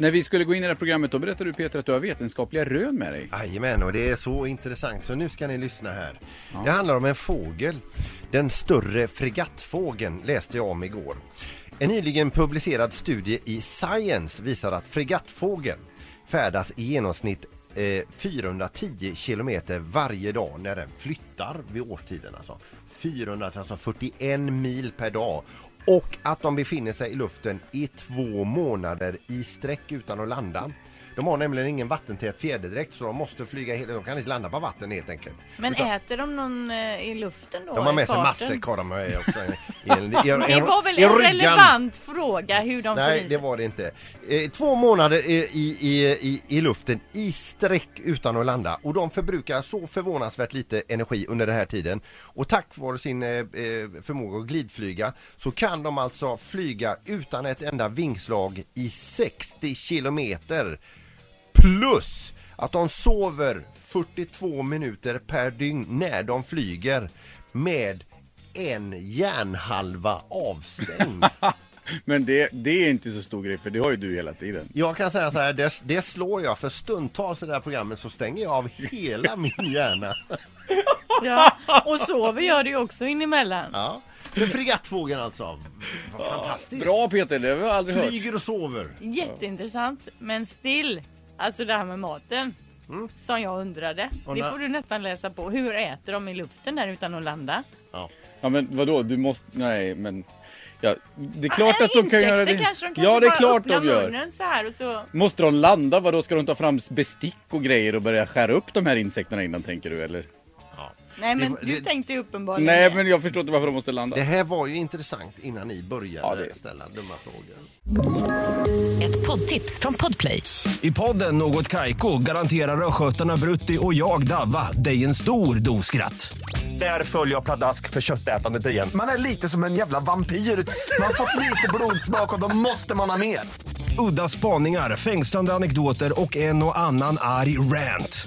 När vi skulle gå in i det här programmet då berättade du Peter att du har vetenskapliga rön med dig. Jajamän, och det är så intressant så nu ska ni lyssna här. Det handlar om en fågel. Den större fregattfågeln läste jag om igår. En nyligen publicerad studie i Science visar att fregattfågeln färdas i genomsnitt eh, 410 kilometer varje dag när den flyttar vid årstiden. Alltså. 400, alltså 41 mil per dag. Och att de befinner sig i luften i två månader i sträck utan att landa. De har nämligen ingen vattentät fjäderdräkt så de måste flyga hela, de kan inte landa på vatten helt enkelt. Men Utan äter de någon eh, i luften då? de har i med sig farten? matsäck har de med också. I, en, i, en, Det var väl i en ryggan. relevant fråga hur de Nej, i det var det inte. Eh, två månader i, i, i, i, i luften i sträck utan att landa och de förbrukar så förvånansvärt lite energi under den här tiden. Och tack vare sin eh, eh, förmåga att glidflyga så kan de alltså flyga utan ett enda vingslag i 60 kilometer. Plus att de sover 42 minuter per dygn när de flyger med en hjärnhalva avstängd. Men det, det är inte så stor grej för det har ju du hela tiden. Jag kan säga så här, det, det slår jag för stundtals i det här programmet så stänger jag av hela min hjärna. Ja, och sover gör det ju också in emellan. Ja. Men fregattfågeln alltså, fantastiskt. Bra Peter, det har jag aldrig hört. Flyger och sover. Jätteintressant, men still. Alltså det här med maten. Som jag undrade. Mm. Och Det när- får du nästan läsa på. Hur äter de i luften där utan att landa? Ja men vadå, du måste, nej men. Ja, det är klart att de kan Insekter göra det. kanske de kanske ja det är klart de gör. så här och så. Måste de landa, vadå ska de ta fram bestick och grejer och börja skära upp de här insekterna innan tänker du eller? Nej men Det- du det- tänkte ju uppenbarligen Nej det. men jag förstår inte varför de måste landa. Det här var ju intressant innan ni började Ja, det- ställa dumma frågor. Ett poddtips från Podplay. I podden Något Kaiko garanterar östgötarna Brutti och jag, Davva, dig en stor dos skratt. Där följer jag pladask för köttätandet igen. Man är lite som en jävla vampyr. Man har fått lite blodsmak och då måste man ha mer. Udda spaningar, fängslande anekdoter och en och annan arg rant.